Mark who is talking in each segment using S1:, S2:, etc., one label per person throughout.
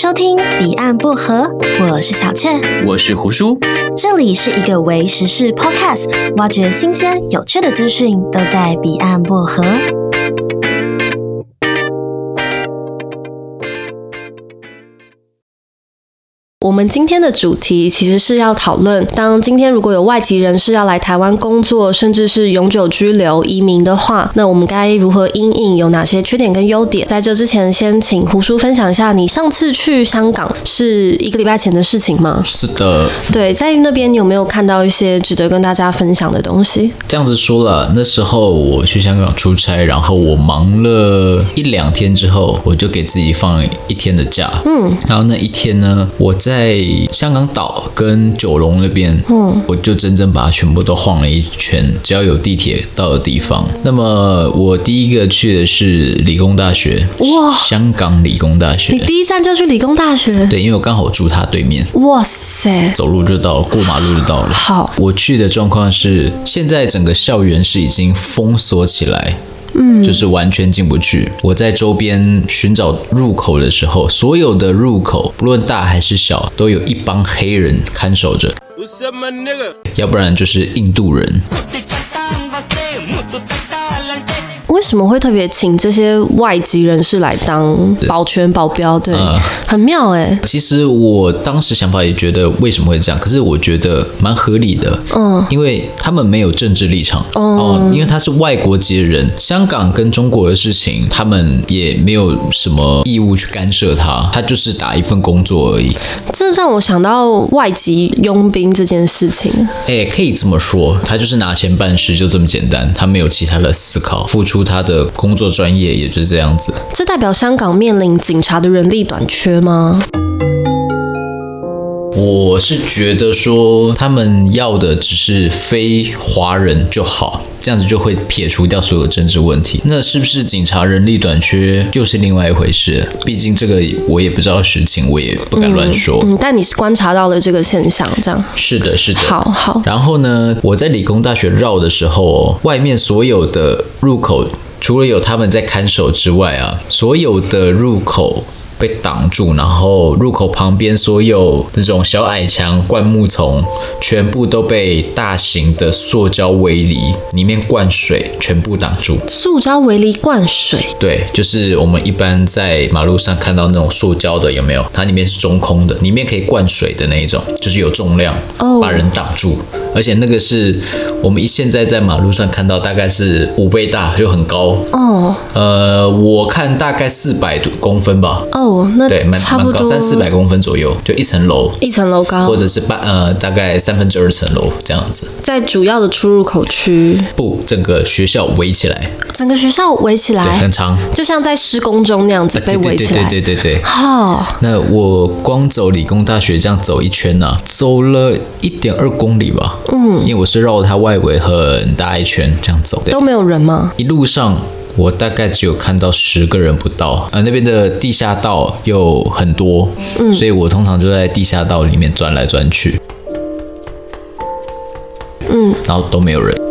S1: 收听《彼岸薄荷》，我是小雀，
S2: 我是胡叔，
S1: 这里是一个为时事 Podcast，挖掘新鲜有趣的资讯，都在彼岸薄荷。我们今天的主题其实是要讨论，当今天如果有外籍人士要来台湾工作，甚至是永久居留、移民的话，那我们该如何应应？有哪些缺点跟优点？在这之前，先请胡叔分享一下，你上次去香港是一个礼拜前的事情吗？
S2: 是的。
S1: 对，在那边你有没有看到一些值得跟大家分享的东西？
S2: 这样子说了，那时候我去香港出差，然后我忙了一两天之后，我就给自己放一天的假。嗯，然后那一天呢，我。在香港岛跟九龙那边，嗯，我就真正把它全部都晃了一圈，只要有地铁到的地方。那么我第一个去的是理工大学，哇，香港理工大学。
S1: 你第一站就去理工大学？
S2: 对，因为我刚好住它对面。
S1: 哇塞，
S2: 走路就到了，过马路就到了。
S1: 好，
S2: 我去的状况是，现在整个校园是已经封锁起来。嗯，就是完全进不去。我在周边寻找入口的时候，所有的入口，不论大还是小，都有一帮黑人看守着，要不然就是印度人。
S1: 为什么会特别请这些外籍人士来当保全保镖？对，呃、很妙哎。
S2: 其实我当时想法也觉得为什么会这样，可是我觉得蛮合理的。嗯，因为他们没有政治立场。哦、呃，因为他是外国籍的人，香港跟中国的事情，他们也没有什么义务去干涉他，他就是打一份工作而已。
S1: 这让我想到外籍佣兵这件事情。
S2: 哎，可以这么说，他就是拿钱办事，就这么简单，他没有其他的思考，付出。他的工作专业也就是这样子。
S1: 这代表香港面临警察的人力短缺吗？
S2: 我是觉得说，他们要的只是非华人就好，这样子就会撇除掉所有政治问题。那是不是警察人力短缺又是另外一回事？毕竟这个我也不知道实情，我也不敢乱说。
S1: 嗯，嗯，但你是观察到了这个现象，这样。
S2: 是的，是的。
S1: 好好。
S2: 然后呢，我在理工大学绕的时候，外面所有的入口，除了有他们在看守之外啊，所有的入口。被挡住，然后入口旁边所有那种小矮墙、灌木丛，全部都被大型的塑胶围篱里面灌水，全部挡住。
S1: 塑胶围篱灌水？
S2: 对，就是我们一般在马路上看到那种塑胶的，有没有？它里面是中空的，里面可以灌水的那一种，就是有重量，把人挡住。Oh. 而且那个是我们一现在在马路上看到，大概是五倍大，就很高。哦。呃，我看大概四百多公分吧。
S1: 哦。那
S2: 对，蛮蛮高，三四百公分左右，就一层楼，
S1: 一层楼高，
S2: 或者是半呃，大概三分之二层楼这样子。
S1: 在主要的出入口区，
S2: 不，整个学校围起来，
S1: 整个学校围起来，
S2: 对，很长，
S1: 就像在施工中那样子被围起来。
S2: 对对对对对。好，那我光走理工大学这样走一圈呢、啊，走了一点二公里吧。嗯，因为我是绕着它外围很大一圈这样走，
S1: 都没有人吗？
S2: 一路上。我大概只有看到十个人不到，呃，那边的地下道又很多，嗯，所以我通常就在地下道里面钻来钻去，嗯，然后都没有人。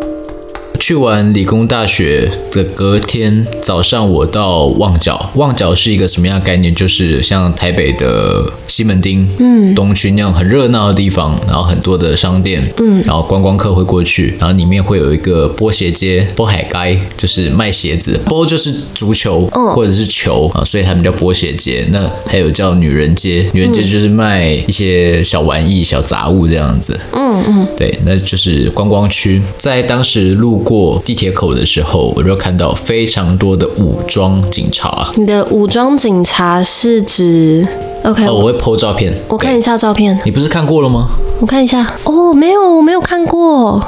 S2: 去完理工大学的隔天早上，我到旺角。旺角是一个什么样的概念？就是像台北的西门町、嗯，东区那样很热闹的地方，然后很多的商店，嗯，然后观光客会过去，然后里面会有一个波鞋街，波海街就是卖鞋子，波就是足球或者是球啊，所以他们叫波鞋街。那还有叫女人街，女人街就是卖一些小玩意、小杂物这样子，嗯嗯，对，那就是观光区。在当时路过地铁口的时候，我就看到非常多的武装警察。
S1: 你的武装警察是指？OK，
S2: 哦，我会 po 照片，
S1: 我看一下照片。
S2: 你不是看过了吗？
S1: 我看一下。哦，没有，我没有看过。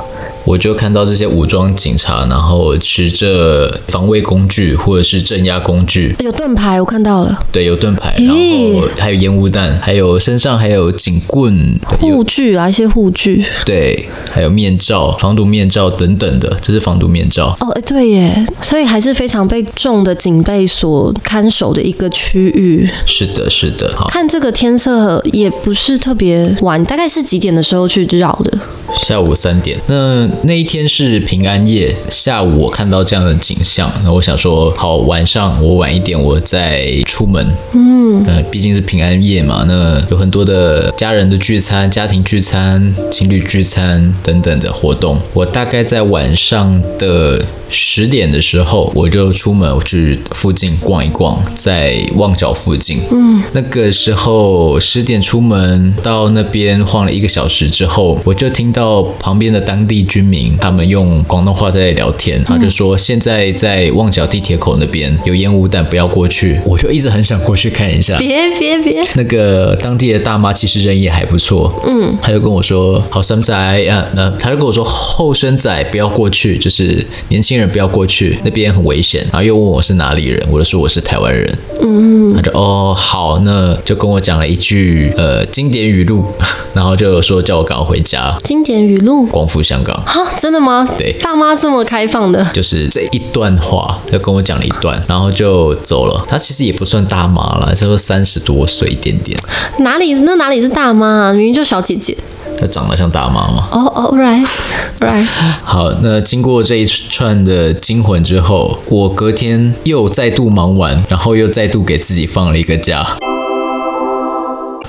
S2: 我就看到这些武装警察，然后持着防卫工具或者是镇压工具，
S1: 有盾牌，我看到了。
S2: 对，有盾牌，然后还有烟雾弹，还有身上还有警棍、
S1: 护具啊，一些护具。
S2: 对，还有面罩、防毒面罩等等的，这是防毒面罩。
S1: 哦，对耶，所以还是非常被重的警备所看守的一个区域。
S2: 是的，是的。好，
S1: 看这个天色也不是特别晚，大概是几点的时候去绕的？
S2: 下午三点。那那一天是平安夜，下午我看到这样的景象，那我想说，好，晚上我晚一点我再出门。嗯，呃，毕竟是平安夜嘛，那有很多的家人的聚餐、家庭聚餐、情侣聚餐等等的活动。我大概在晚上的十点的时候，我就出门我去附近逛一逛，在旺角附近。嗯，那个时候十点出门到那边晃了一个小时之后，我就听到旁边的当地居民他们用广东话在聊天，他就说现在在旺角地铁口那边有烟雾弹，不要过去。我就一直很想过去看一下。
S1: 别别别！
S2: 那个当地的大妈其实人也还不错，嗯，他就跟我说好生仔啊，那他就跟我说后生仔不要过去，就是年轻人不要过去，那边很危险。然后又问我是哪里人，我就说我是台湾人，嗯，他就哦好，那就跟我讲了一句呃经典语录，然后就说叫我赶快回家。
S1: 经典语录，
S2: 光复香港。
S1: 哈，真的吗？
S2: 对，
S1: 大妈这么开放的，
S2: 就是这一段话，就跟我讲了一段，然后就走了。他其实也不算大妈了，差不多三十多岁一点点。
S1: 哪里？那哪里是大妈啊？明明就小姐姐。
S2: 她长得像大妈吗？
S1: 哦哦，right，right。
S2: 好，那经过这一串的惊魂之后，我隔天又再度忙完，然后又再度给自己放了一个假。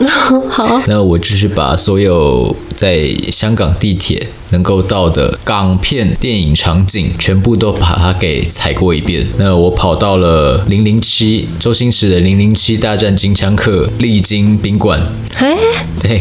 S1: 好，
S2: 那我就是把所有在香港地铁能够到的港片电影场景，全部都把它给踩过一遍。那我跑到了零零七，周星驰的零零七大战金枪客，丽晶宾馆。
S1: 嘿，
S2: 对。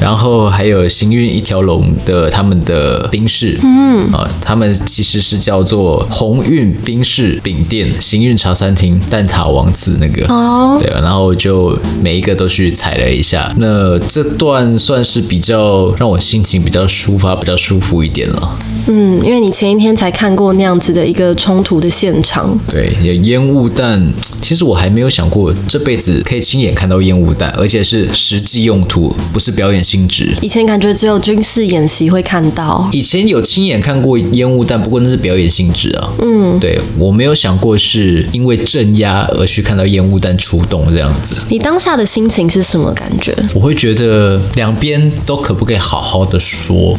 S2: 然后还有行运一条龙的他们的冰室，嗯啊，他们其实是叫做鸿运冰室饼店、行运茶餐厅、蛋挞王子那个，哦，对，然后就每一个都去踩了一下。那这段算是比较让我心情比较抒发、比较舒服一点了。
S1: 嗯，因为你前一天才看过那样子的一个冲突的现场，
S2: 对，有烟雾弹。其实我还没有想过这辈子可以亲眼看到烟雾弹，而且是实际用途，不是表演性质。
S1: 以前感觉只有军事演习会看到，
S2: 以前有亲眼看过烟雾弹，不过那是表演性质啊。嗯，对，我没有想过是因为镇压而去看到烟雾弹出动这样子。
S1: 你当下的心情是什么感觉？
S2: 我会觉得两边都可不可以好好的说。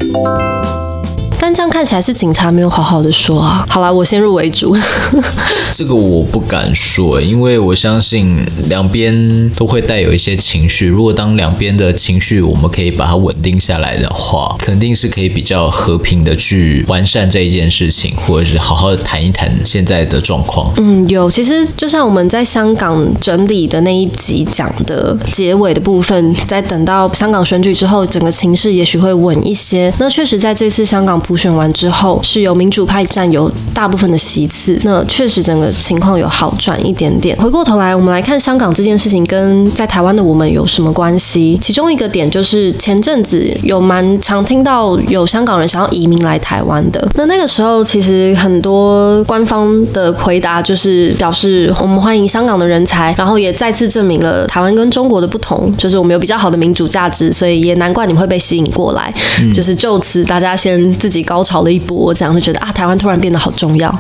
S1: 但这样看起来是警察没有好好的说啊。好啦，我先入为主。
S2: 这个我不敢说，因为我相信两边都会带有一些情绪。如果当两边的情绪我们可以把它稳定下来的话，肯定是可以比较和平的去完善这一件事情，或者是好好的谈一谈现在的状况。
S1: 嗯，有。其实就像我们在香港整理的那一集讲的结尾的部分，在等到香港选举之后，整个情势也许会稳一些。那确实在这次香港。补选完之后，是由民主派占有大部分的席次，那确实整个情况有好转一点点。回过头来，我们来看香港这件事情跟在台湾的我们有什么关系？其中一个点就是前阵子有蛮常听到有香港人想要移民来台湾的，那那个时候其实很多官方的回答就是表示我们欢迎香港的人才，然后也再次证明了台湾跟中国的不同，就是我们有比较好的民主价值，所以也难怪你会被吸引过来。嗯、就是就此大家先自己。高潮了一波，这样就觉得啊，台湾突然变得好重要。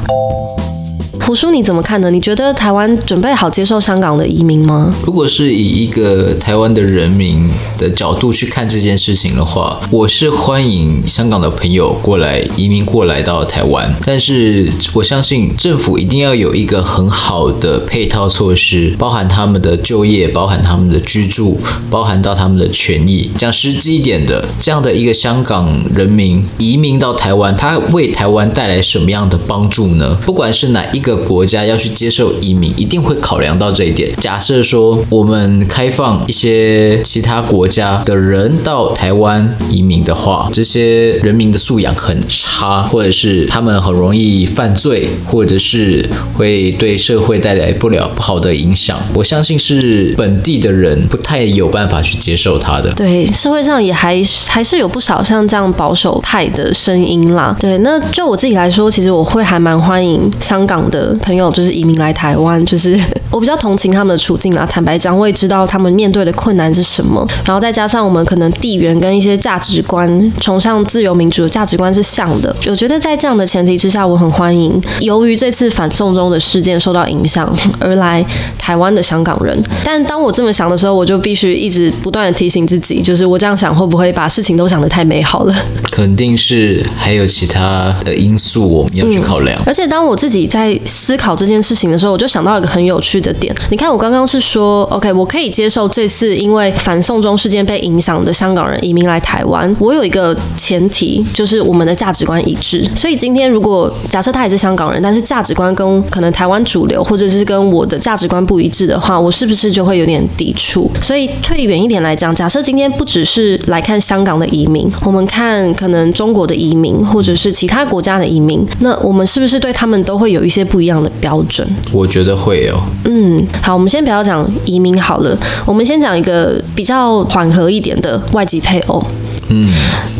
S1: 胡叔，你怎么看呢？你觉得台湾准备好接受香港的移民吗？
S2: 如果是以一个台湾的人民的角度去看这件事情的话，我是欢迎香港的朋友过来移民过来到台湾，但是我相信政府一定要有一个很好的配套措施，包含他们的就业，包含他们的居住，包含到他们的权益。讲实际一点的，这样的一个香港人民移民到台湾，他为台湾带来什么样的帮助呢？不管是哪一个。个国家要去接受移民，一定会考量到这一点。假设说我们开放一些其他国家的人到台湾移民的话，这些人民的素养很差，或者是他们很容易犯罪，或者是会对社会带来不了不好的影响。我相信是本地的人不太有办法去接受他的。
S1: 对，社会上也还还是有不少像这样保守派的声音啦。对，那就我自己来说，其实我会还蛮欢迎香港的。朋友就是移民来台湾，就是 我比较同情他们的处境啊。坦白讲，我也知道他们面对的困难是什么。然后再加上我们可能地缘跟一些价值观，崇尚自由民主的价值观是像的。我觉得在这样的前提之下，我很欢迎由于这次反送中的事件受到影响而来台湾的香港人。但当我这么想的时候，我就必须一直不断的提醒自己，就是我这样想会不会把事情都想得太美好了？
S2: 肯定是还有其他的因素我们要去考量。
S1: 嗯，而且当我自己在思考这件事情的时候，我就想到一个很有趣的点。你看，我刚刚是说，OK，我可以接受这次因为反送中事件被影响的香港人移民来台湾。我有一个前提，就是我们的价值观一致。所以今天如果假设他也是香港人，但是价值观跟可能台湾主流或者是跟我的价值观不一致的话，我是不是就会有点抵触？所以退远一点来讲，假设今天不只是来看香港的移民，我们看可能中国的移民或者是其他国家的移民，那我们是不是对他们都会有一些不一样的标准？
S2: 我觉得会哦。
S1: 嗯，好，我们先不要讲移民好了，我们先讲一个比较缓和一点的外籍配偶。
S2: 嗯，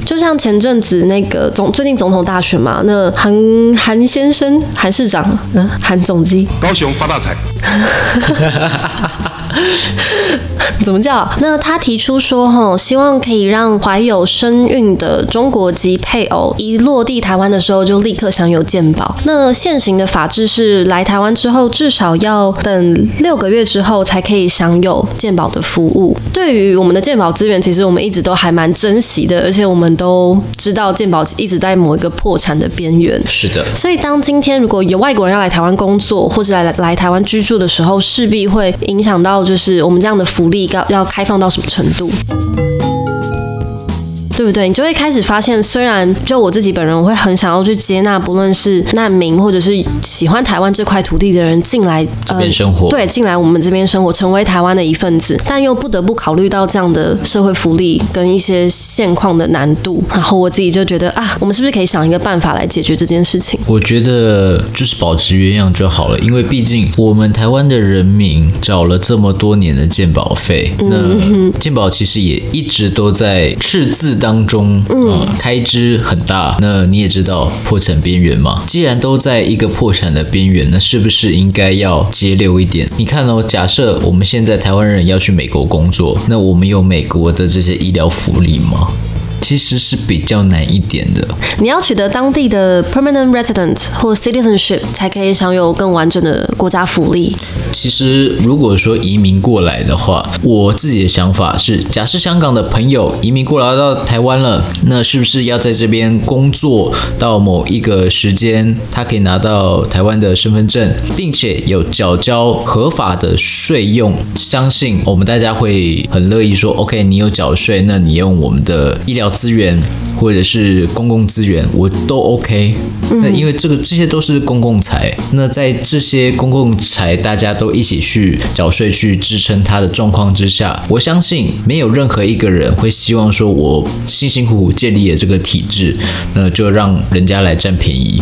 S1: 就像前阵子那个总最近总统大选嘛，那韩韩先生韩市长，嗯，韩总机，
S3: 高雄发大财。
S1: 怎么叫？那他提出说，哈，希望可以让怀有身孕的中国籍配偶一落地台湾的时候就立刻享有健保。那现行的法制是来台湾之后至少要等六个月之后才可以享有健保的服务。对于我们的健保资源，其实我们一直都还蛮珍惜的，而且我们都知道健保一直在某一个破产的边缘。
S2: 是的。
S1: 所以当今天如果有外国人要来台湾工作，或是来来台湾居住的时候，势必会影响到就是我们这样的福利要要开放到什么程度？对不对？你就会开始发现，虽然就我自己本人，我会很想要去接纳，不论是难民或者是喜欢台湾这块土地的人进来
S2: 这边生活，
S1: 呃，对，进来我们这边生活，成为台湾的一份子，但又不得不考虑到这样的社会福利跟一些现况的难度。然后我自己就觉得啊，我们是不是可以想一个办法来解决这件事情？
S2: 我觉得就是保持原样就好了，因为毕竟我们台湾的人民缴了这么多年的鉴保费，那鉴保其实也一直都在赤字当。当中，嗯，开支很大，那你也知道破产边缘嘛。既然都在一个破产的边缘，那是不是应该要节流一点？你看哦，假设我们现在台湾人要去美国工作，那我们有美国的这些医疗福利吗？其实是比较难一点的。
S1: 你要取得当地的 permanent resident 或 citizenship 才可以享有更完整的国家福利。
S2: 其实，如果说移民过来的话，我自己的想法是，假设香港的朋友移民过来到台湾了，那是不是要在这边工作到某一个时间，他可以拿到台湾的身份证，并且有缴交合法的税用？相信我们大家会很乐意说，OK，你有缴税，那你用我们的医疗。资源或者是公共资源，我都 OK。那因为这个这些都是公共财，那在这些公共财大家都一起去缴税去支撑它的状况之下，我相信没有任何一个人会希望说，我辛辛苦苦建立了这个体制，那就让人家来占便宜。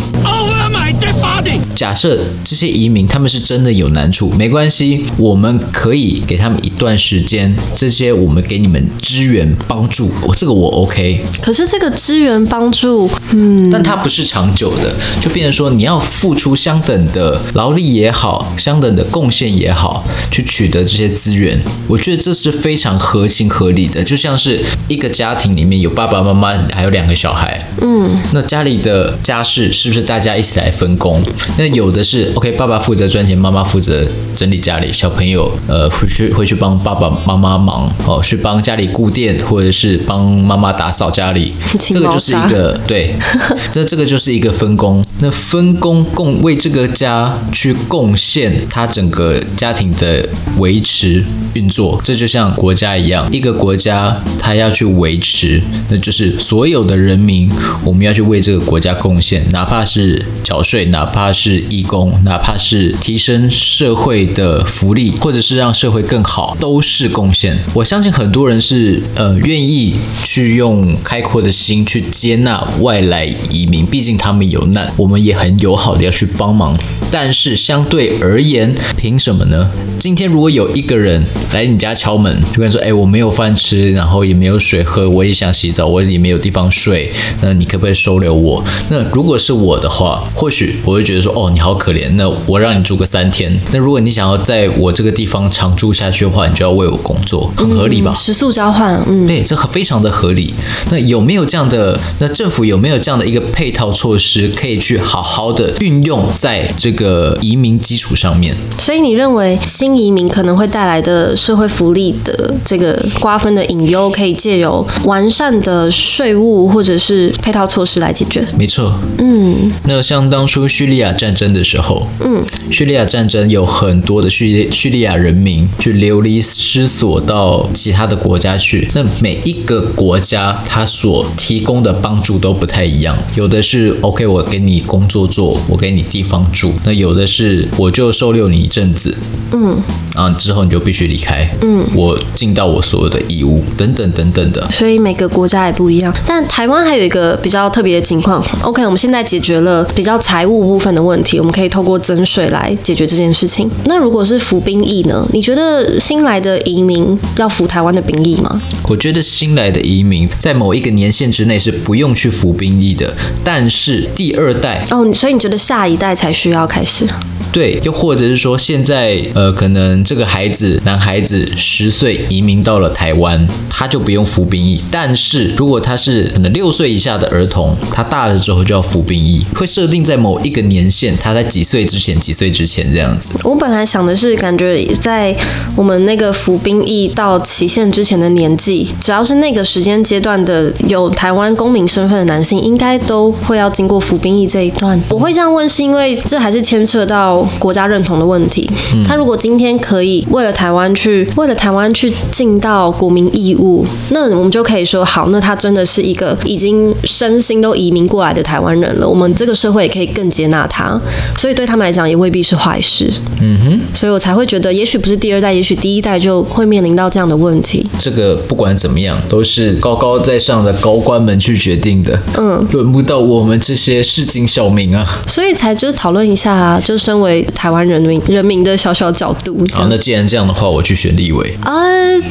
S2: 假设这些移民他们是真的有难处，没关系，我们可以给他们一段时间，这些我们给你们支援帮助，我这个我 OK。
S1: 可是这个支援帮助，嗯，
S2: 但它不是长久的，就变成说你要付出相等的劳力也好，相等的贡献也好，去取得这些资源，我觉得这是非常合情合理的。就像是一个家庭里面有爸爸妈妈，还有两个小孩，嗯，那家里的家事是不是大家一起来分工？那有的是 OK，爸爸负责赚钱，妈妈负责整理家里，小朋友呃回去会去帮爸爸妈妈忙哦，去帮家里顾店，或者是帮妈妈打扫家里，这个就是一个对，这这个就是一个分工。那分工共为这个家去贡献他整个家庭的维持运作，这就像国家一样，一个国家他要去维持，那就是所有的人民我们要去为这个国家贡献，哪怕是缴税，哪怕是义工，哪怕是提升社会的福利，或者是让社会更好，都是贡献。我相信很多人是呃愿意去用开阔的心去接纳外来移民，毕竟他们有难。我们也很友好的要去帮忙，但是相对而言，凭什么呢？今天如果有一个人来你家敲门，就跟你说：“哎，我没有饭吃，然后也没有水喝，我也想洗澡，我也没有地方睡，那你可不可以收留我？”那如果是我的话，或许去，我会觉得说，哦，你好可怜，那我让你住个三天。那如果你想要在我这个地方长住下去的话，你就要为我工作，很合理吧？
S1: 食宿交换，嗯，
S2: 对，这非常的合理。那有没有这样的？那政府有没有这样的一个配套措施，可以去好好的运用在这个移民基础上面？
S1: 所以你认为新移民可能会带来的社会福利的这个瓜分的隐忧，可以借由完善的税务或者是配套措施来解决？
S2: 没错，嗯，那像当初叙利亚战争的时候，嗯，叙利亚战争有很多的叙叙利亚人民去流离失所到其他的国家去，那每一个国家他所提供的帮助都不太一样，有的是 OK，我给你工作做，我给你地方住，那有的是我就收留你一阵子，嗯，啊之后你就必须离开，嗯，我尽到我所有的义务，等等等等的。
S1: 所以每个国家也不一样，但台湾还有一个比较特别的情况。OK，我们现在解决了比较财务部分的问题，我们可以透过增税来解决这件事情。那如果是服兵役呢？你觉得新来的移民要服台湾的兵役吗？
S2: 我觉得新来的移民在某一个年限之内是不用去服兵役的，但是第二代
S1: 哦，所以你觉得下一代才需要开始？
S2: 对，又或者是说，现在呃，可能这个孩子，男孩子十岁移民到了台湾，他就不用服兵役。但是如果他是可能六岁以下的儿童，他大了之后就要服兵役，会设定在某一个年限，他在几岁之前，几岁之前这样子。
S1: 我本来想的是，感觉在我们那个服兵役到期限之前的年纪，只要是那个时间阶段的有台湾公民身份的男性，应该都会要经过服兵役这一段。我会这样问，是因为这还是牵扯到。国家认同的问题，他如果今天可以为了台湾去为了台湾去尽到国民义务，那我们就可以说好，那他真的是一个已经身心都移民过来的台湾人了。我们这个社会也可以更接纳他，所以对他们来讲也未必是坏事。嗯哼，所以我才会觉得，也许不是第二代，也许第一代就会面临到这样的问题。
S2: 这个不管怎么样，都是高高在上的高官们去决定的。嗯，轮不到我们这些市井小民啊。
S1: 所以才就是讨论一下啊，就身为。台湾人民人民的小小角度。
S2: 好，那既然这样的话，我去选立委。
S1: 啊、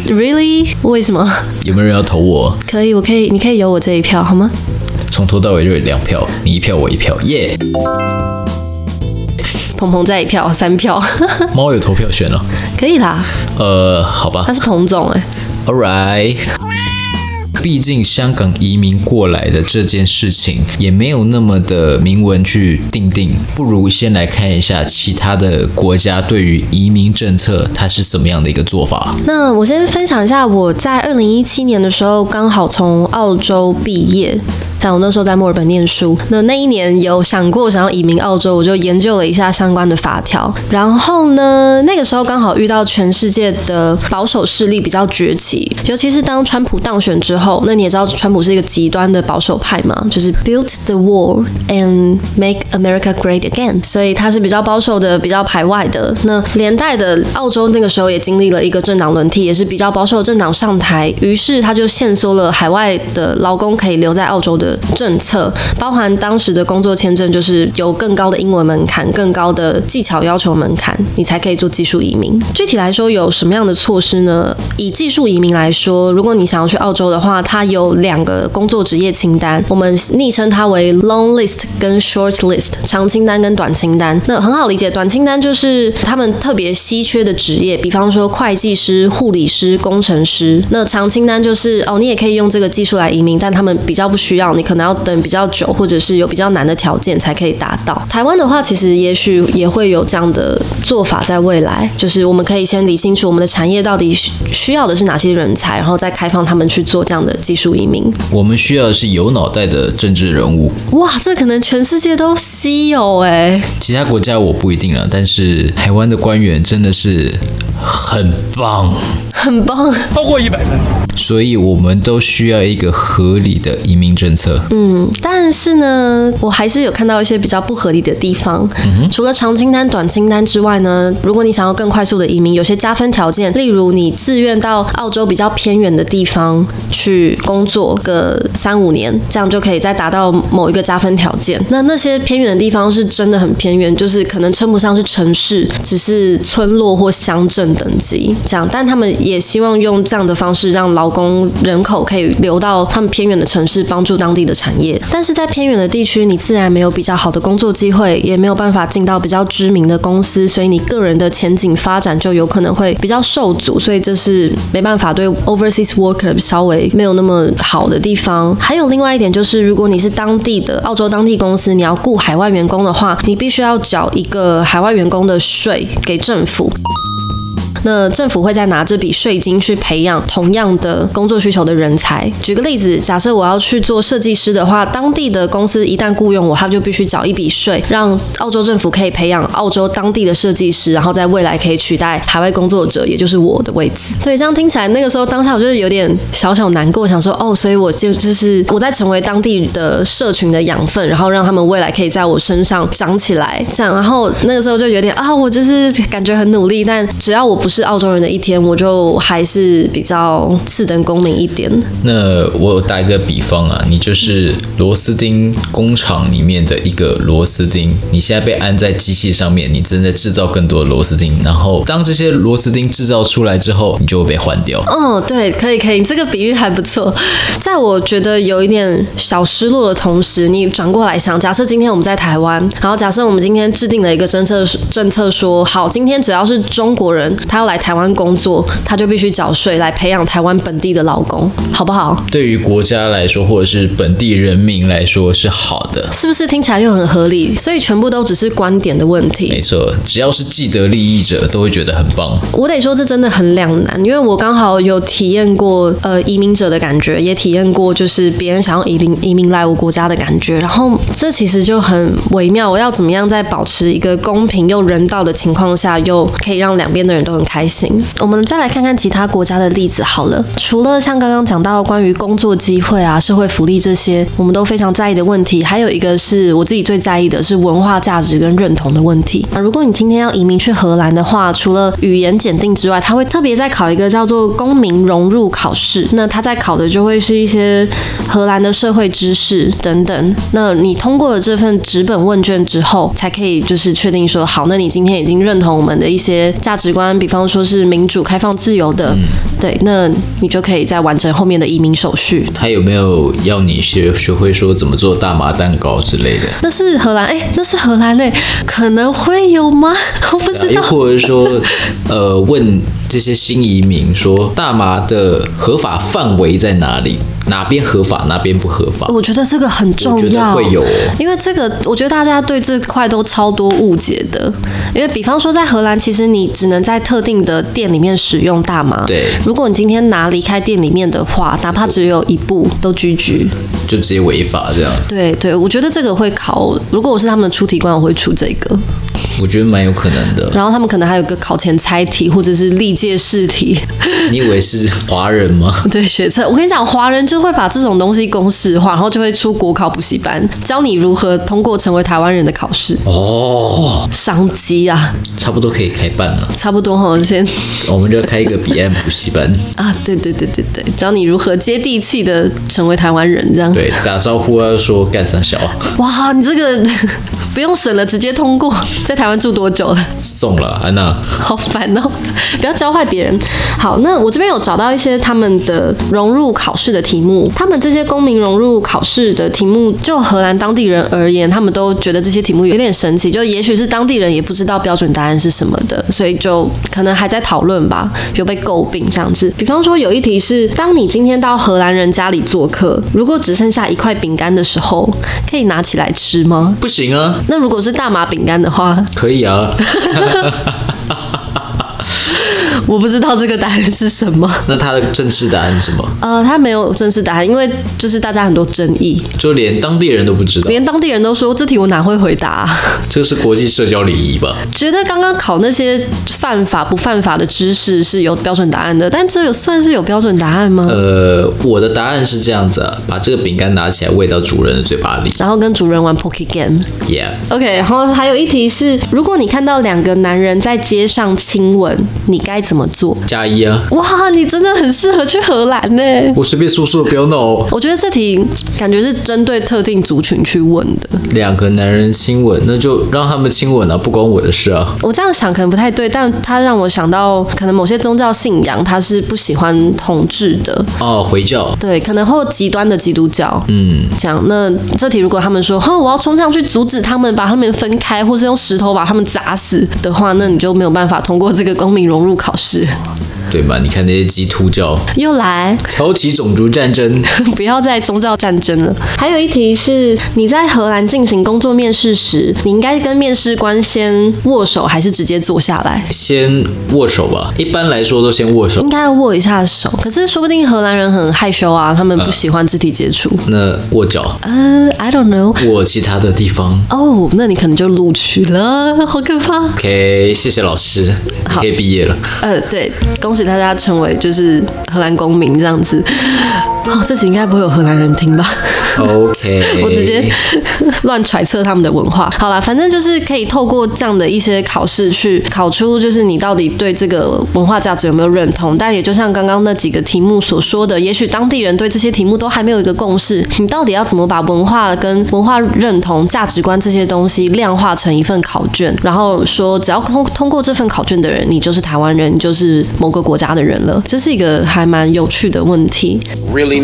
S1: uh,，really？为什么？
S2: 有没有人要投我？
S1: 可以，我可以，你可以有我这一票，好吗？
S2: 从头到尾就有两票，你一票，我一票，耶、yeah!！
S1: 鹏鹏再一票，三票。
S2: 猫有投票权了，
S1: 可以啦。
S2: 呃，好吧。
S1: 他是彭总哎。
S2: All right。毕竟香港移民过来的这件事情也没有那么的明文去定定，不如先来看一下其他的国家对于移民政策它是什么样的一个做法。
S1: 那我先分享一下，我在二零一七年的时候刚好从澳洲毕业。但我那时候在墨尔本念书，那那一年有想过想要移民澳洲，我就研究了一下相关的法条。然后呢，那个时候刚好遇到全世界的保守势力比较崛起，尤其是当川普当选之后，那你也知道川普是一个极端的保守派嘛，就是 build the wall and make America great again，所以他是比较保守的，比较排外的。那连带的澳洲那个时候也经历了一个政党轮替，也是比较保守的政党上台，于是他就限缩了海外的劳工可以留在澳洲的。政策包含当时的工作签证，就是有更高的英文门槛、更高的技巧要求门槛，你才可以做技术移民。具体来说，有什么样的措施呢？以技术移民来说，如果你想要去澳洲的话，它有两个工作职业清单，我们昵称它为 long list 跟 short list，长清单跟短清单。那很好理解，短清单就是他们特别稀缺的职业，比方说会计师、护理师、工程师。那长清单就是哦，你也可以用这个技术来移民，但他们比较不需要。你可能要等比较久，或者是有比较难的条件才可以达到。台湾的话，其实也许也会有这样的做法，在未来，就是我们可以先理清楚我们的产业到底需要的是哪些人才，然后再开放他们去做这样的技术移民。
S2: 我们需要的是有脑袋的政治人物。
S1: 哇，这可能全世界都稀有哎。
S2: 其他国家我不一定了，但是台湾的官员真的是很棒，
S1: 很棒，
S3: 超过一百分。
S2: 所以我们都需要一个合理的移民政策。
S1: 嗯，但是呢，我还是有看到一些比较不合理的地方。嗯。除了长清单、短清单之外呢，如果你想要更快速的移民，有些加分条件，例如你自愿到澳洲比较偏远的地方去工作个三五年，这样就可以再达到某一个加分条件。那那些偏远的地方是真的很偏远，就是可能称不上是城市，只是村落或乡镇等级这样，但他们也希望用这样的方式让劳工人口可以流到他们偏远的城市，帮助当地的产业。但是在偏远的地区，你自然没有比较好的工作机会，也没有办法进到比较知名的公司，所以你个人的前景发展就有可能会比较受阻。所以这是没办法对 overseas worker 稍微没有那么好的地方。还有另外一点就是，如果你是当地的澳洲当地公司，你要雇海外员工的话，你必须要缴一个海外员工的税给政府。那政府会再拿这笔税金去培养同样的工作需求的人才。举个例子，假设我要去做设计师的话，当地的公司一旦雇佣我，他就必须缴一笔税，让澳洲政府可以培养澳洲当地的设计师，然后在未来可以取代海外工作者，也就是我的位置。对，这样听起来，那个时候当下我就是有点小小难过，想说哦，所以我就就是我在成为当地的社群的养分，然后让他们未来可以在我身上长起来，这样。然后那个时候就有点啊，我就是感觉很努力，但只要我不。是澳洲人的一天，我就还是比较次等公民一点。
S2: 那我打一个比方啊，你就是螺丝钉工厂里面的一个螺丝钉，你现在被安在机器上面，你正在制造更多的螺丝钉。然后当这些螺丝钉制造出来之后，你就会被换掉。
S1: 嗯，对，可以可以，这个比喻还不错。在我觉得有一点小失落的同时，你转过来想，假设今天我们在台湾，然后假设我们今天制定了一个政策政策说，好，今天只要是中国人，他要来台湾工作，他就必须缴税来培养台湾本地的劳工，好不好？
S2: 对于国家来说，或者是本地人民来说是好的，
S1: 是不是听起来又很合理？所以全部都只是观点的问题。
S2: 没错，只要是既得利益者都会觉得很棒。
S1: 我得说，这真的很两难，因为我刚好有体验过呃移民者的感觉，也体验过就是别人想要移民移民来我国家的感觉，然后这其实就很微妙。我要怎么样在保持一个公平又人道的情况下，又可以让两边的人都很开心？我们再来看看其他国家的例子好了。除了像刚刚讲到关于工作机会啊、社会福利这些，我们都非常在意的问题，还有一个是我自己最在意的是文化价值跟认同的问题。啊，如果你今天要移民去荷兰的话，除了语言检定之外，他会特别再考一个叫做公民融入考试。那他在考的就会是一些荷兰的社会知识等等。那你通过了这份纸本问卷之后，才可以就是确定说，好，那你今天已经认同我们的一些价值观，比方说是。民主、开放、自由的，嗯、对，那你就可以再完成后面的移民手续。
S2: 他有没有要你学学会说怎么做大麻蛋糕之类的？
S1: 那是荷兰，哎、欸，那是荷兰嘞，可能会有吗？我不知道。又
S2: 或者说，呃，问这些新移民说，大麻的合法范围在哪里？哪边合法，哪边不合法？
S1: 我觉得这个很重要，会有，因为这个我觉得大家对这块都超多误解的。因为比方说在荷兰，其实你只能在特定的店里面使用大麻。
S2: 对，
S1: 如果你今天拿离开店里面的话，哪怕只有一步，都拘拘，
S2: 就直接违法这样。
S1: 对对，我觉得这个会考。如果我是他们的出题官，我会出这个。
S2: 我觉得蛮有可能的。
S1: 然后他们可能还有个考前猜题，或者是历届试题。
S2: 你以为是华人吗？
S1: 对，学测。我跟你讲，华人就会把这种东西公式化，然后就会出国考补习班，教你如何通过成为台湾人的考试。
S2: 哦，
S1: 商机啊！
S2: 差不多可以开办了。
S1: 差不多哈，先。
S2: 我们就要开一个彼岸补习班
S1: 啊！对对对对对，教你如何接地气的成为台湾人，这样。
S2: 对，打招呼要说干三小。
S1: 哇，你这个不用审了，直接通过，在台。湾住多久了？
S2: 送了安娜，
S1: 好烦哦！不要教坏别人。好，那我这边有找到一些他们的融入考试的题目。他们这些公民融入考试的题目，就荷兰当地人而言，他们都觉得这些题目有点神奇。就也许是当地人也不知道标准答案是什么的，所以就可能还在讨论吧，有被诟病这样子。比方说，有一题是：当你今天到荷兰人家里做客，如果只剩下一块饼干的时候，可以拿起来吃吗？
S2: 不行啊。
S1: 那如果是大麻饼干的话？
S2: 可以啊。
S1: 我不知道这个答案是什么。
S2: 那他的正式答案是什么？
S1: 呃，他没有正式答案，因为就是大家很多争议，
S2: 就连当地人都不知道，
S1: 连当地人都说这题我哪会回答啊？
S2: 这是国际社交礼仪吧？
S1: 觉得刚刚考那些犯法不犯法的知识是有标准答案的，但这有算是有标准答案吗？
S2: 呃，我的答案是这样子啊，把这个饼干拿起来喂到主人的嘴巴里，
S1: 然后跟主人玩 Poke Game。
S2: Yeah。
S1: OK，然后还有一题是，如果你看到两个男人在街上亲吻，你该怎么么做？
S2: 加一啊！
S1: 哇，你真的很适合去荷兰呢。
S2: 我随便说说，不要闹。
S1: 我觉得这题感觉是针对特定族群去问的。
S2: 两个男人亲吻，那就让他们亲吻啊，不关我的事啊。
S1: 我这样想可能不太对，但他让我想到，可能某些宗教信仰他是不喜欢同志的。
S2: 哦，回教。
S1: 对，可能或极端的基督教。嗯，这样。那这题如果他们说，哼，我要冲上去阻止他们，把他们分开，或是用石头把他们砸死的话，那你就没有办法通过这个公民融入考试。
S2: 是对嘛？你看那些基督教
S1: 又来
S2: 挑起种族战争，
S1: 不要再宗教战争了。还有一题是，你在荷兰进行工作面试时，你应该跟面试官先握手，还是直接坐下来？
S2: 先握手吧，一般来说都先握手。
S1: 应该要握一下手，可是说不定荷兰人很害羞啊，他们不喜欢肢体接触。
S2: 呃、那握脚？
S1: 呃、uh,，I don't know。
S2: 握其他的地方？
S1: 哦、oh,，那你可能就录取了，好可怕。
S2: OK，谢谢老师，你可以毕业了。
S1: 呃，对，恭喜大家成为就是荷兰公民这样子。哦，这集应该不会有荷兰人听吧
S2: ？OK，
S1: 我直接乱揣测他们的文化。好啦，反正就是可以透过这样的一些考试去考出，就是你到底对这个文化价值有没有认同。但也就像刚刚那几个题目所说的，也许当地人对这些题目都还没有一个共识。你到底要怎么把文化跟文化认同、价值观这些东西量化成一份考卷，然后说只要通通过这份考卷的人，你就是台湾人，你就是某个国家的人了。这是一个还蛮有趣的问题。
S2: Really?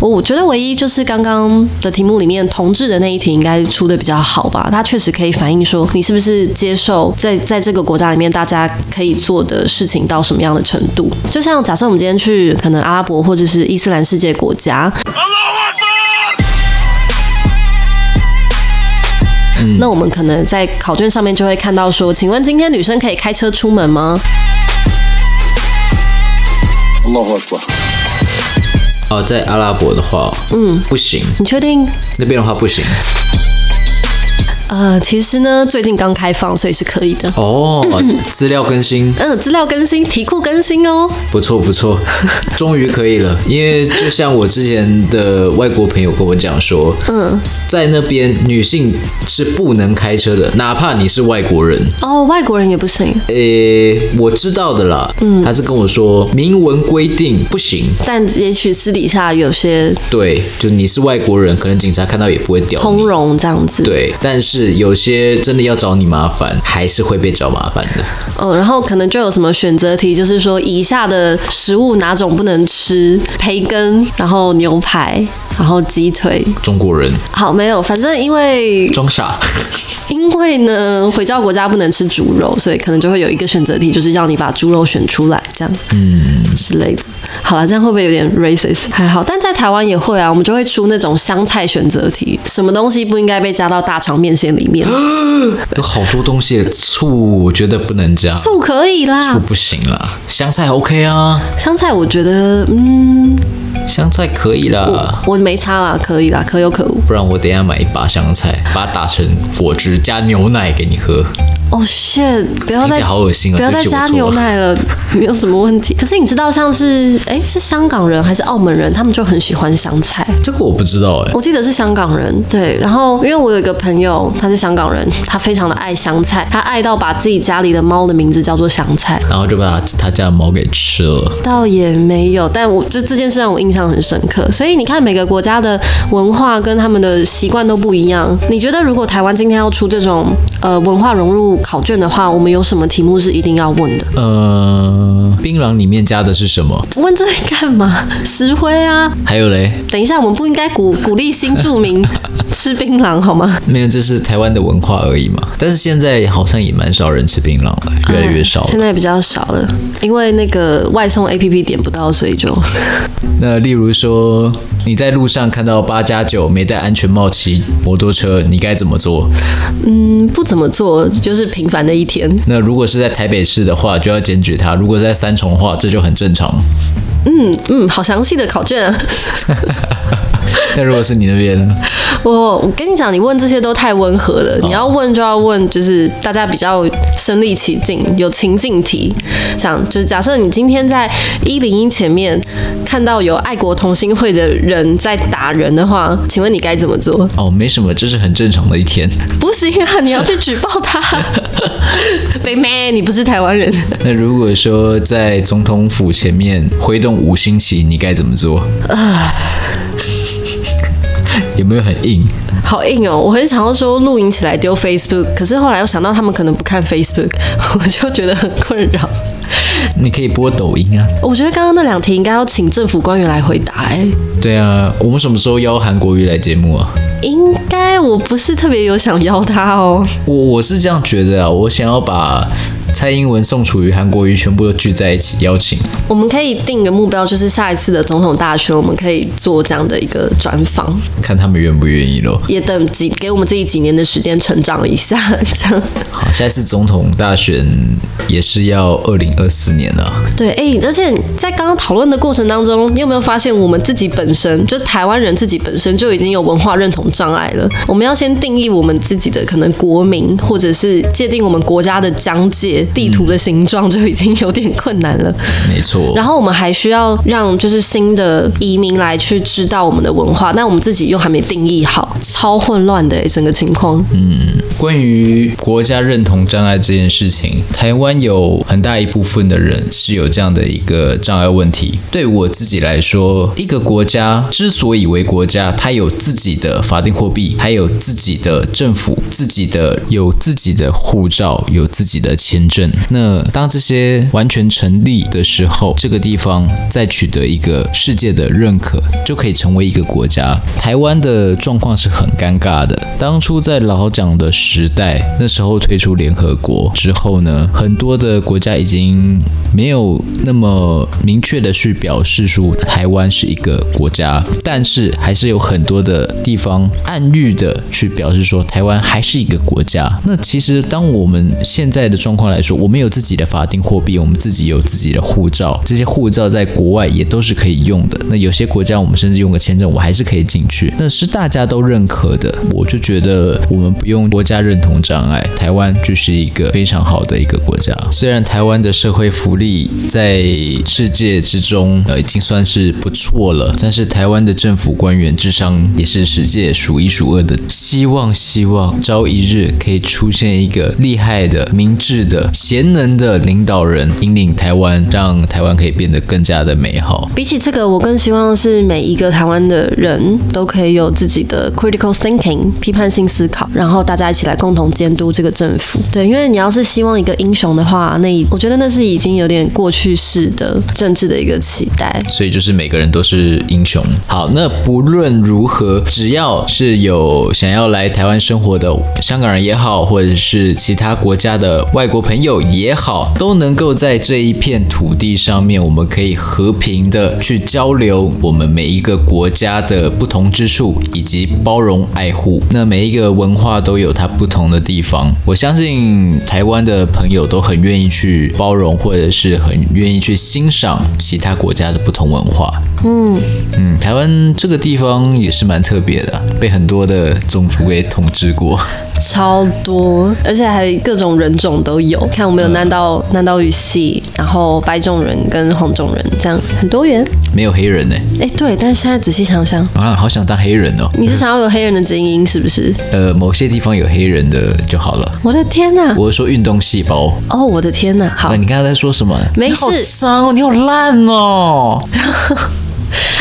S1: 我我觉得唯一就是刚刚的题目里面同志的那一题应该出的比较好吧，它确实可以反映说你是不是接受在在这个国家里面大家可以做的事情到什么样的程度。就像假设我们今天去可能阿拉伯或者是伊斯兰世界国家，那我们可能在考卷上面就会看到说，请问今天女生可以开车出门吗？
S2: 哦，在阿拉伯的话，嗯，不行。
S1: 你确定？
S2: 那边的话不行。
S1: 呃，其实呢，最近刚开放，所以是可以的。
S2: 哦，资料更新。
S1: 嗯，资料更新，题库更新哦。
S2: 不错不错，终于可以了。因为就像我之前的外国朋友跟我讲说，嗯，在那边女性是不能开车的，哪怕你是外国人。
S1: 哦，外国人也不行。
S2: 诶，我知道的啦。嗯，他是跟我说明文规定不行，
S1: 但也许私底下有些
S2: 对，就你是外国人，可能警察看到也不会屌你。
S1: 通融这样子。
S2: 对，但是。是有些真的要找你麻烦，还是会被找麻烦的。
S1: 哦，然后可能就有什么选择题，就是说以下的食物哪种不能吃？培根，然后牛排，然后鸡腿。
S2: 中国人。
S1: 好，没有，反正因为
S2: 装傻。
S1: 因为呢，回教国家不能吃猪肉，所以可能就会有一个选择题，就是让你把猪肉选出来，这样，嗯，之类的。好了，这样会不会有点 racist？还好，但在台湾也会啊，我们就会出那种香菜选择题，什么东西不应该被加到大肠面线里面？
S2: 有好多东西，醋我觉得不能加，
S1: 醋可以啦，
S2: 醋不行啦，香菜 OK 啊，
S1: 香菜我觉得，嗯。
S2: 香菜可以啦，
S1: 我，我没差啦，可以啦，可有可无。
S2: 不然我等一下买一把香菜，把它打成果汁，加牛奶给你喝。
S1: 哦、oh，shit！不要再
S2: 好恶心啊！
S1: 不要再加牛奶了，没有什么问题？可是你知道，像是哎，是香港人还是澳门人，他们就很喜欢香菜。
S2: 这个我不知道哎，
S1: 我记得是香港人。对，然后因为我有一个朋友，他是香港人，他非常的爱香菜，他爱到把自己家里的猫的名字叫做香菜，
S2: 然后就把他他家的猫给吃了。
S1: 倒也没有，但我就这件事让我印象很深刻。所以你看，每个国家的文化跟他们的习惯都不一样。你觉得如果台湾今天要出这种呃文化融入？考卷的话，我们有什么题目是一定要问的？
S2: 呃，槟榔里面加的是什么？
S1: 问这干嘛？石灰啊。
S2: 还有嘞？
S1: 等一下，我们不应该鼓鼓励新住民 吃槟榔好吗？
S2: 没有，这是台湾的文化而已嘛。但是现在好像也蛮少人吃槟榔了，越来越少了。
S1: 嗯，现在比较少了，因为那个外送 APP 点不到，所以就。
S2: 那例如说，你在路上看到八加九没戴安全帽骑摩托车，你该怎么做？
S1: 嗯，不怎么做，就是。平凡的一天。
S2: 那如果是在台北市的话，就要检举他；如果在三重话，这就很正常。
S1: 嗯嗯，好详细的考卷啊。
S2: 那如果是你那边呢？
S1: 我我跟你讲，你问这些都太温和了。你要问就要问，就是大家比较身临其境，有情境题。像就是假设你今天在一零一前面看到有爱国同心会的人在打人的话，请问你该怎么做？
S2: 哦，没什么，这是很正常的一天。
S1: 不行啊，你要去举报他。北妹，你不是台湾人。
S2: 那如果说在总统府前面挥动五星旗，你该怎么做？啊。有没有很硬？
S1: 好硬哦！我很想要说录影起来丢 Facebook，可是后来又想到他们可能不看 Facebook，我就觉得很困扰。
S2: 你可以播抖音啊！
S1: 我觉得刚刚那两题应该要请政府官员来回答哎。
S2: 对啊，我们什么时候邀韩国瑜来节目啊？
S1: 应该我不是特别有想要他哦。
S2: 我我是这样觉得啊，我想要把。蔡英文、宋楚瑜、韩国瑜全部都聚在一起邀请。
S1: 我们可以定一个目标，就是下一次的总统大选，我们可以做这样的一个专访，
S2: 看他们愿不愿意咯。
S1: 也等几给我们自己几年的时间成长一下，这样。
S2: 好，下一次总统大选也是要二零二四年了。
S1: 对，哎、欸，而且在刚刚讨论的过程当中，你有没有发现我们自己本身就台湾人自己本身就已经有文化认同障碍了？我们要先定义我们自己的可能国民，或者是界定我们国家的疆界。地图的形状 就已经有点困难了，
S2: 没错。
S1: 然后我们还需要让就是新的移民来去知道我们的文化，但我们自己又还没定义好，超混乱的整个情况。
S2: 嗯，关于国家认同障碍这件事情，台湾有很大一部分的人是有这样的一个障碍问题。对我自己来说，一个国家之所以为国家，它有自己的法定货币，还有自己的政府，自己的有自己的护照，有自己的签。那当这些完全成立的时候，这个地方再取得一个世界的认可，就可以成为一个国家。台湾的状况是很尴尬的。当初在老蒋的时代，那时候退出联合国之后呢，很多的国家已经没有那么明确的去表示说台湾是一个国家，但是还是有很多的地方暗喻的去表示说台湾还是一个国家。那其实当我们现在的状况来说，我们有自己的法定货币，我们自己有自己的护照，这些护照在国外也都是可以用的。那有些国家我们甚至用个签证，我还是可以进去，那是大家都认可的。我就觉得我们不用国家认同障碍，台湾就是一个非常好的一个国家。虽然台湾的社会福利在世界之中呃已经算是不错了，但是台湾的政府官员智商也是世界数一数二的。希望希望朝一日可以出现一个厉害的、明智的。贤能的领导人引领台湾，让台湾可以变得更加的美好。
S1: 比起这个，我更希望是每一个台湾的人都可以有自己的 critical thinking 批判性思考，然后大家一起来共同监督这个政府。对，因为你要是希望一个英雄的话，那我觉得那是已经有点过去式的政治的一个期待。
S2: 所以就是每个人都是英雄。好，那不论如何，只要是有想要来台湾生活的香港人也好，或者是其他国家的外国朋友。朋友也好，都能够在这一片土地上面，我们可以和平的去交流我们每一个国家的不同之处，以及包容爱护。那每一个文化都有它不同的地方，我相信台湾的朋友都很愿意去包容，或者是很愿意去欣赏其他国家的不同文化。嗯嗯，台湾这个地方也是蛮特别的，被很多的种族给统治过。
S1: 超多，而且还各种人种都有。看我们有南岛、嗯、南岛语系，然后白种人跟黄种人，这样很多元。
S2: 没有黑人呢？
S1: 哎，对，但是现在仔细想想，
S2: 啊，好想当黑人哦。
S1: 你是想要有黑人的精英是不是？
S2: 呃，某些地方有黑人的就好了。
S1: 我的天哪！
S2: 我是说运动细胞。
S1: 哦，我的天哪！好，
S2: 你刚才在说什么？
S1: 没事。
S2: 脏，你好烂哦。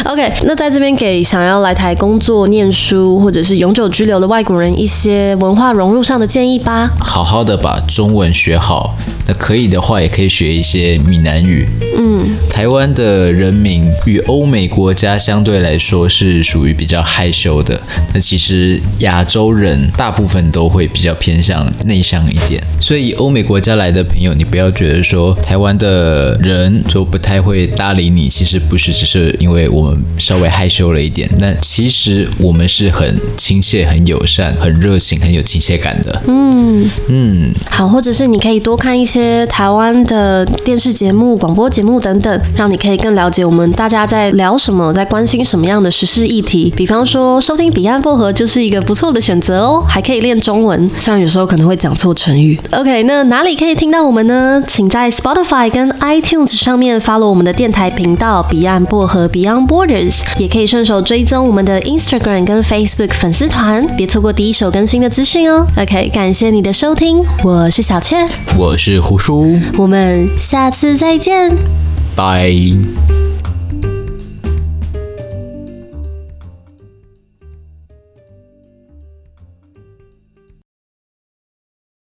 S1: OK，那在这边给想要来台工作、念书或者是永久居留的外国人一些文化融入上的建议吧。
S2: 好好的把中文学好，那可以的话也可以学一些闽南语。嗯，台湾的人民与欧美国家相对来说是属于比较害羞的。那其实亚洲人大部分都会比较偏向内向一点，所以欧美国家来的朋友，你不要觉得说台湾的人就不太会搭理你，其实不是，只是因为。我们稍微害羞了一点，但其实我们是很亲切、很友善、很热情、很有亲切感的。
S1: 嗯
S2: 嗯，
S1: 好，或者是你可以多看一些台湾的电视节目、广播节目等等，让你可以更了解我们大家在聊什么，在关心什么样的时事议题。比方说，收听彼岸薄荷就是一个不错的选择哦，还可以练中文，虽然有时候可能会讲错成语。OK，那哪里可以听到我们呢？请在 Spotify 跟 iTunes 上面发了我们的电台频道彼岸薄荷 Beyond Borders，也可以顺手追踪我们的 Instagram 跟 Facebook 粉丝团，别错过第一手更新的资讯哦。OK，感谢你的收听，我是小倩，
S2: 我是胡叔，
S1: 我们下次再见，
S2: 拜。